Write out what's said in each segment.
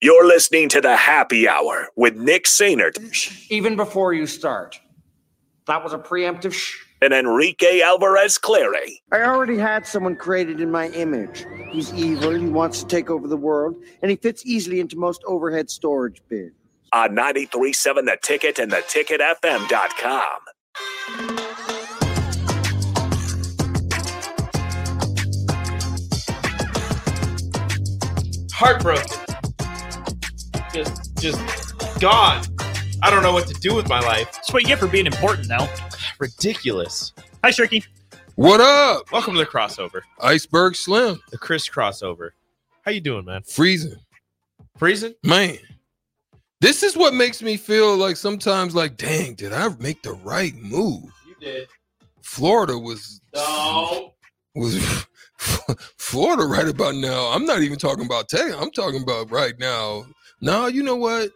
You're listening to the Happy Hour with Nick Sainert Even before you start, that was a preemptive shh. and Enrique Alvarez Clary I already had someone created in my image. He's evil, he wants to take over the world, and he fits easily into most overhead storage bins. on 93.7 The Ticket and theticketfm.com. heartbroken. Just, just gone. I don't know what to do with my life. That's what you get for being important though. Ridiculous. Hi, Shirky. What up? Welcome to the crossover, Iceberg Slim. the Criss CrossOver. How you doing, man? Freezing. Freezing? Man. This is what makes me feel like sometimes like, dang, did I make the right move? You did. Florida was No. was Florida right about now. I'm not even talking about Texas. I'm talking about right now. Now, you know what?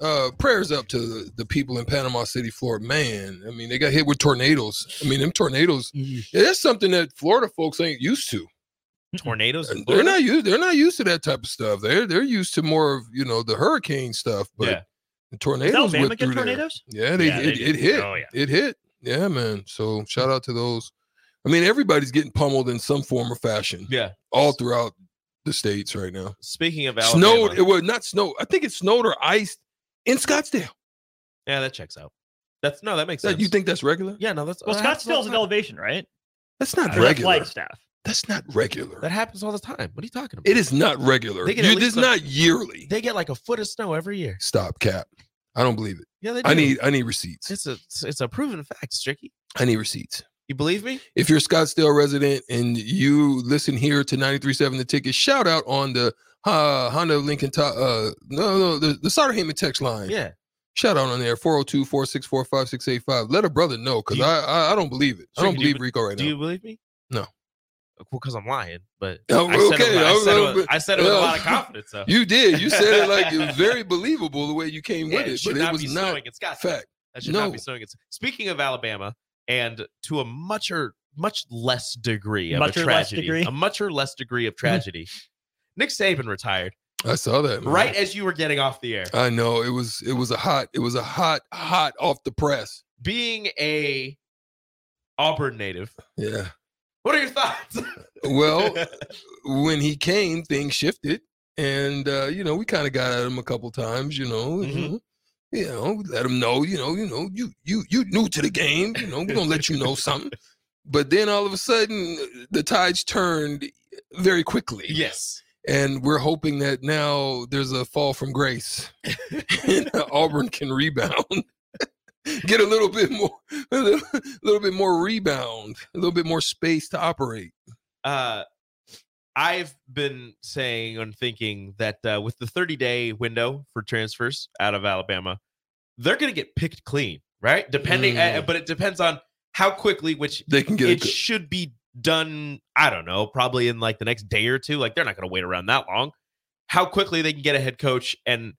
Uh prayers up to the, the people in Panama City, Florida. Man, I mean, they got hit with tornadoes. I mean, them tornadoes, yeah, that's something that Florida folks ain't used to. Tornadoes. in They're not used. They're not used to that type of stuff. They're they're used to more of you know the hurricane stuff. But Yeah. the tornadoes Alabama went get through there. tornadoes? Yeah, they, Yeah, it, they it hit. Oh, yeah. It hit. Yeah, man. So shout out to those. I mean, everybody's getting pummeled in some form or fashion Yeah. all throughout the states right now. Speaking of Alabama, Snowed. It was not snow. I think it snowed or iced in Scottsdale. yeah, that checks out. That's no, that makes That- sense. you think that's regular? Yeah, no, that's Well, that happens Scottsdale's an elevation, right? That's not Or that regular. Flagstaff. That's not regular. That happens all the time. What are you talking about? It is not regular. They get You, this is not yearly. They get like a foot of snow every year. Stop, cap. I don't believe it. Yeah, they do. I need. I need receipts. It's a it's a proven fact, Stricky. I need receipts. You believe me? if you're a Scottsdale resident and you listen here to 93.7 the ticket, shout out on the uh, Honda Lincoln to- uh no no the, the Sauter Heyman text line. Yeah. Shout out on there 402-464-5685. Let a brother know because I, I I don't believe it. I don't believe be- Rico right now. Do you believe me? No. Well, because I'm lying, but Oh, I said, okay, it, with- I said, it with, I said it with a lot of confidence. So. You did. You said it like it was very believable the way you came Yeah, with it, should but it not was be not in Scottsdale. fact. That should not be No. snowing. in- Speaking of Alabama, and to a much or much less degree of Much a tragedy, degree? a much or less degree of tragedy. Nick Saban retired I saw that. man. right as you were getting off the air. I know it was it was a hot it was a hot hot off the press. Being a Auburn native, Yeah. what are your thoughts? Well, when he came, things shifted, and uh, you know we kind of got at him a couple times. You know, you Mhm. know, you know, we let them know. You know, you know, you you you new to the game. You know, we're gonna let you know something. But then all of a sudden, the tides turned very quickly. yes. and we're hoping that now there's a fall from grace, and Auburn can rebound. Get a little bit more, a little, little bit more rebound, a little bit more space to operate. uh, I've been saying and thinking that uh, with the 30 day window for transfers out of Alabama, they're going to get picked clean, right? Depending, uh, Mm. but it depends on how quickly, which They can get it a, should be done. I don't know, probably in like the next day or two. Like they're not going to wait around that long. How quickly they can get a head coach and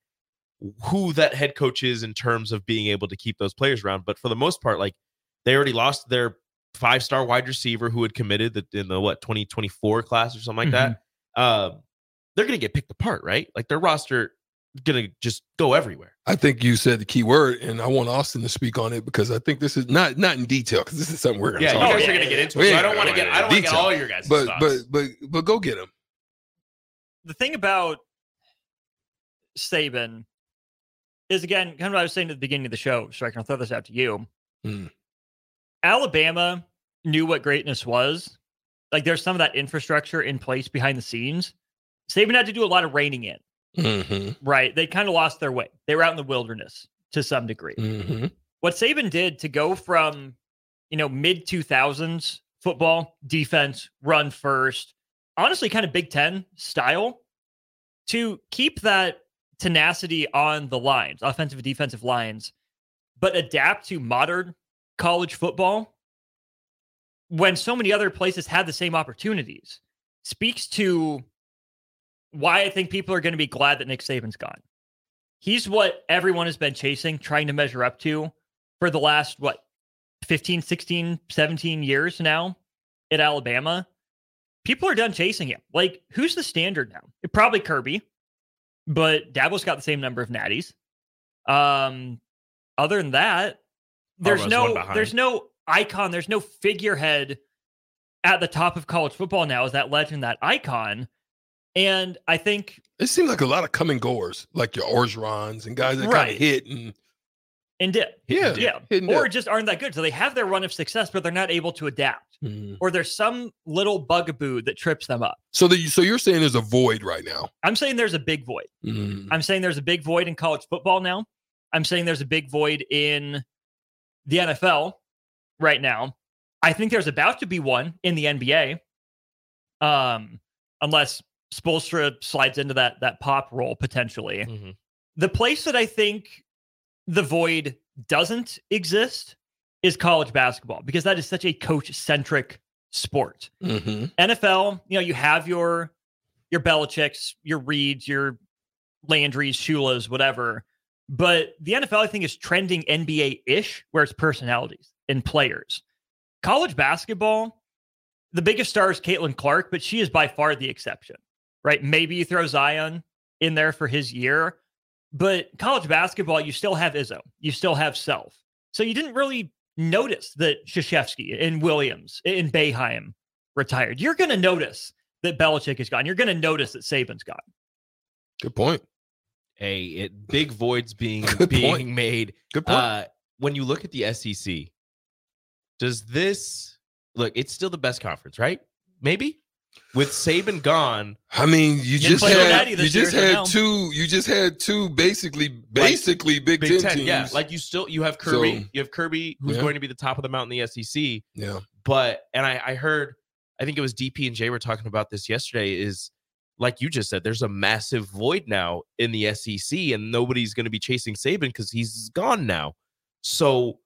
who that head coach is in terms of being able to keep those players around. But for the most part, like they already lost their five star wide receiver who had committed the, in the what 2024 class or something like that. Um, they're going to get picked apart, right? Like their roster going to just go everywhere. I think you said the key word, and I want Austin to speak on it because I think this is not not in detail because this is something we're going to Yeah, you talk guys about. are going to get into We it. So I don't want to gonna get I don't want to get detail. all your guys' But thoughts. but but but go get him. the thing about Saban is again kind of what I was saying at the beginning of the show. So I can throw this out to you. Hmm. Alabama knew what greatness was. Like there's some of that infrastructure in place behind the scenes. Saban had to do a lot of reining in. Mm-hmm, Right? They kind of lost their way. They were out in the wilderness to some degree. mm-hmm. What Saban did to go from, you know, mid 2000s football, defense, run first, honestly, kind of Big Ten style, to keep that tenacity on the lines, offensive and defensive lines, but adapt to modern college football when so many other places had the same opportunities speaks to why I think people are going to be glad that Nick Saban's gone. He's what everyone has been chasing, trying to measure up to for the last, what, 15, 16, 17 years now at Alabama. People are done chasing him. Like, who's the standard now? Probably Kirby. but Dabo's got the same number of natties. Um, other than that, there's no there's no icon, there's no figurehead at the top of college football now. Is that legend, that icon? And I think It seems like a lot of coming goers, like your Orgerons and guys that kind of hit and and dip, yeah, yeah, hit and or just aren't that good. So they have their run of success, but they're not able to adapt, Mhm. or there's some little bugaboo that trips them up. So the, so you're saying there's a void right now. I'm saying there's a big void. Mhm. I'm saying there's a big void in college football now. I'm saying there's a big void in the NFL right now. I think there's about to be one in the NBA. Um, unless Spoelstra slides into that that pop role potentially. Mhm. The place that I think the void doesn't exist is college basketball because that is such a coach centric sport. Mhm. NFL, you know, you have your your Belichick's, your Reids, your Landry's, Shula's, whatever. But the NFL, I think, is trending NBA ish, where it's personalities and players. College basketball, the biggest star is Caitlin Clark, but she is by far the exception, right? Maybe you throw Zion in there for his year, but college basketball, you still have Izzo, you still have Self. So you didn't really notice that Krzyzewski and Williams and Boeheim retired. You're going to notice that Belichick is gone. You're going to notice that Saban's gone. Good point. Hey, it, big voids being Good being point. made. Good point. Uh, when you look at the SEC, does this look? It's still the best conference, right? Maybe with Saban gone. I mean, you just had you just had no. two. You just had two basically basically Big, Big Ten, Ten, teams. yeah. Like you still you have Kirby, So- you have Kirby, who's Yeah. going to be the top of the mountain in the SEC. yeah, But and I, I heard, I think it was DP and Jay were talking about this yesterday. Is like you just said, there's a massive void now in the SEC, and nobody's going to be chasing Saban because he's gone now. So,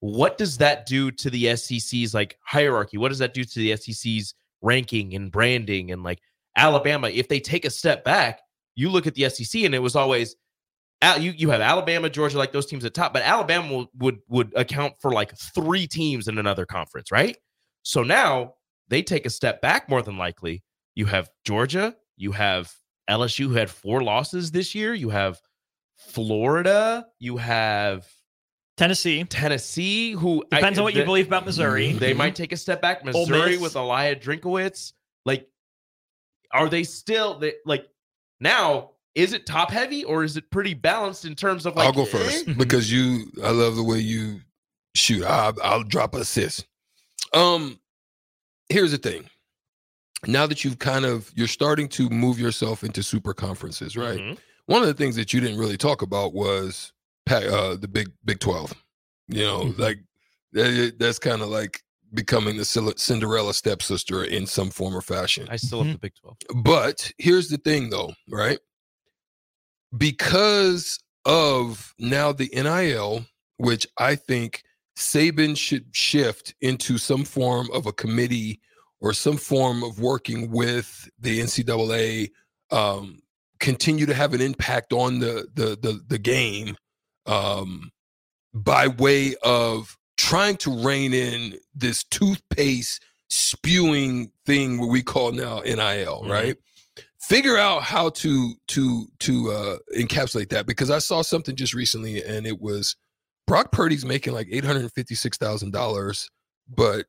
what does that do to the SEC's like hierarchy? What does that do to the SEC's ranking and branding and like Alabama? If they take a step back, you look at the SEC, and it was always. You, you have Alabama, Georgia, like those teams at top, but Alabama will, would would account for like three teams in another conference, right? So now they take a step back more than likely. You have Georgia, you have LSU who had four losses this year, you have Florida, you have Tennessee Tennessee who I- depends on what you believe about Missouri. They might take a step back. Missouri with Eli Drinkwitz, like, are they still they, like now? Is it top heavy or is it pretty balanced in terms of like? I'll go eh? first because you. I love the way you shoot. I'll, I'll drop an assist. Um, here's the thing. Now that you've kind of you're starting to move yourself into super conferences, right? Mhm. One of the things that you didn't really talk about was uh, the Big Big Twelve. You know, Mhm. like that, that's kind of like becoming the Cinderella stepsister in some form or fashion. I still have the Big Twelve. But here's the thing, though, right? Because of now the NIL, which I think Saban should shift into some form of a committee or some form of working with the NCAA, um, continue to have an impact on the the the, the game um, by way of trying to rein in this toothpaste spewing thing what we call now NIL, Mhm. right? Figure out how to to to uh encapsulate that because I saw something just recently and it was Brock Purdy's making like eight hundred fifty six thousand dollars, but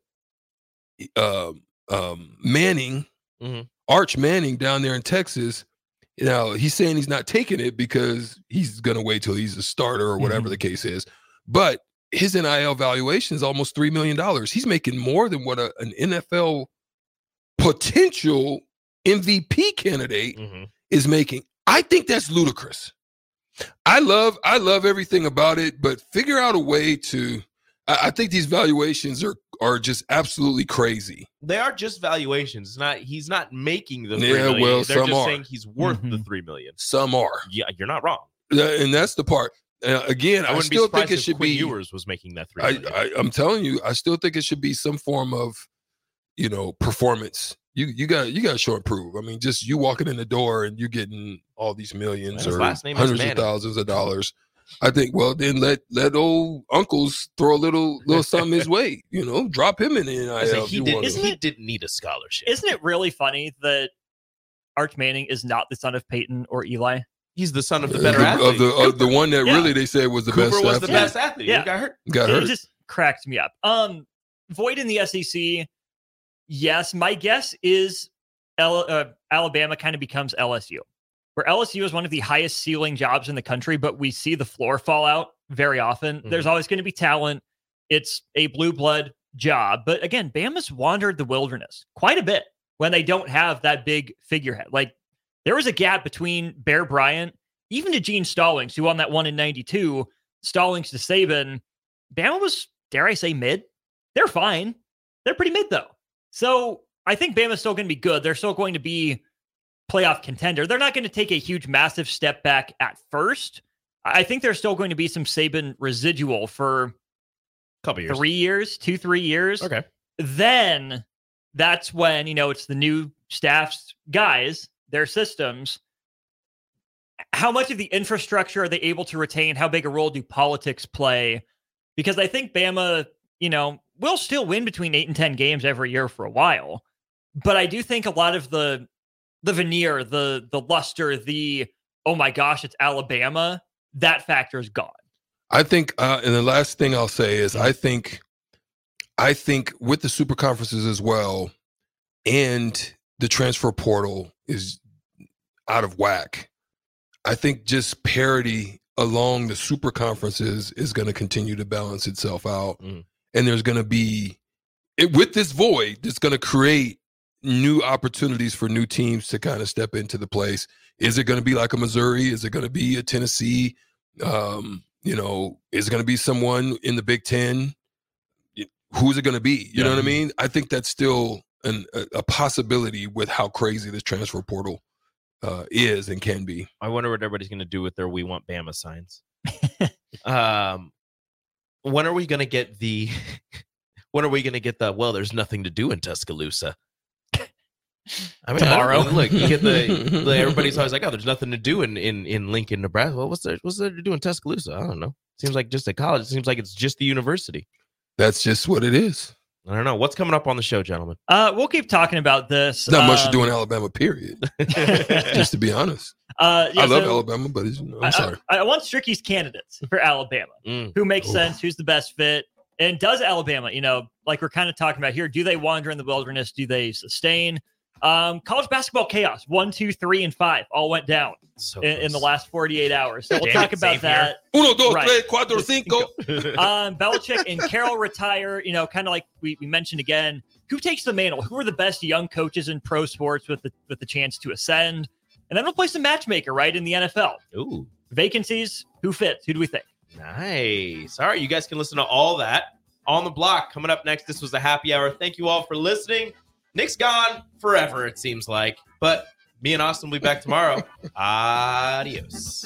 um um Manning, Mhm. Arch Manning down there in Texas, you know, he's saying he's not taking it because he's gonna wait till he's a starter or whatever the case is. But his NIL valuation is almost three million dollars. He's making more than what a, an NFL potential MVP candidate Mhm. is making. I think that's ludicrous. I love I love everything about it, but figure out a way to. I, I think these valuations are are just absolutely crazy. They are just valuations. It's not he's not making the three Yeah, million. well, They're some just are. saying he's worth the Mhm. three million. Some are, Yeah, you're not wrong. And that's the part. Uh, again, I I, still be think it if should Quinn be. Ewers was making that three I, million. I, I'm telling you, I still think it should be some form of, you know, performance. You you got you got to show and prove. I mean, just you walking in the door and you getting all these millions His or last name is hundreds of thousands of dollars. I think well then let let old uncles throw a little little something his way. You know, drop him in the NIL. I he did, isn't He didn't need a scholarship. Isn't it really funny that Arch Manning is not the son of Peyton or Eli? he's the son of the better the, athlete. of the, of the one that Yeah. really they said was the Cooper best. was the best athlete. Yeah. He got hurt. Got it hurt. just cracked me up. Um, Void in the SEC. Yes, my guess is L- uh, Alabama kind of becomes LSU, where LSU is one of the highest ceiling jobs in the country, but we see the floor fall out very often. There's mm-hmm. always going to be talent. It's a blue blood job, but again, Bama's wandered the wilderness quite a bit when they don't have that big figurehead. Like there was a gap between Bear Bryant, even to Gene Stallings, who won that one in '92. Stallings to Saban. Bama was, dare I say, mid. They're fine. They're pretty mid though. So I think Bama's still going to be good. They're still going to be playoff contender. They're not going to take a huge, massive step back at first. I think there's still going to be some Saban residual for a couple years. three years, two, three years. Okay. Then that's when, you know, it's the new staff's guys, their systems. How much of the infrastructure are they able to retain? How big a role do politics play? Because I think Bama, you know, will still win between eight and 10 games every year for a while. But I do think a lot of the the veneer, the the luster, the oh my gosh, it's Alabama, that factor is gone. I think, uh, and the last thing I'll say is, I think, I think with the super conferences as well, and the transfer portal is out of whack. I think just parity along the super conferences is going to continue to balance itself out, Mhm. and there's going to be it, with this void that's going to create new opportunities for new teams to kind of step into the place. Is it going to be like a Missouri? Is it going to be a Tennessee? Um, you know, is it going to be someone in the Big Ten? Who's it going to be? You know what I mean? I think that's still an, a, a possibility with how crazy this transfer portal uh, is and can be. I wonder what everybody's going to do with their "We Want Bama" signs. um, when are we going to get the? When are we going to get the? Well, there's nothing to do in Tuscaloosa. I mean, Tomorrow. know. Look, you get the, the. Everybody's always like, "Oh, there's nothing to do in in in Lincoln, Nebraska." Well, what's there? What's there to do in Tuscaloosa? I don't know. Seems like just a college. It seems like it's just the university. That's just what it is. I don't know what's coming up on the show, gentlemen. Uh, we'll keep talking about this. Not much to Um, do in Alabama, period. Just to be honest, Uh, yeah, I love so Alabama, but it's, I'm I- I- sorry. I, want Stricky's candidates for Alabama. Mm. Who makes Oof. sense? Who's the best fit? And does Alabama, you know, like we're kind of talking about here, do they wander in the wilderness? Do they sustain? Um, college basketball chaos, one, two, three, and five all went down So in, in the last 48 hours. So we'll Damn talk it, about Xavier. Uno, dos, Right. tres, cuatro, cinco. um, Belichick and Carroll retire, you know, kind of like we, we mentioned again. Who takes the mantle? Who are the best young coaches in pro sports with the with the chance to ascend? And then we'll play some matchmaker, right, in the NFL. Ooh. Vacancies, who fits? Who do we think? Nice. All right, you guys can listen to all that on the block. Coming up next, this was the happy hour. Thank you all for listening. Nick's gone forever, it seems like, but me and Austin will be back tomorrow. Adios.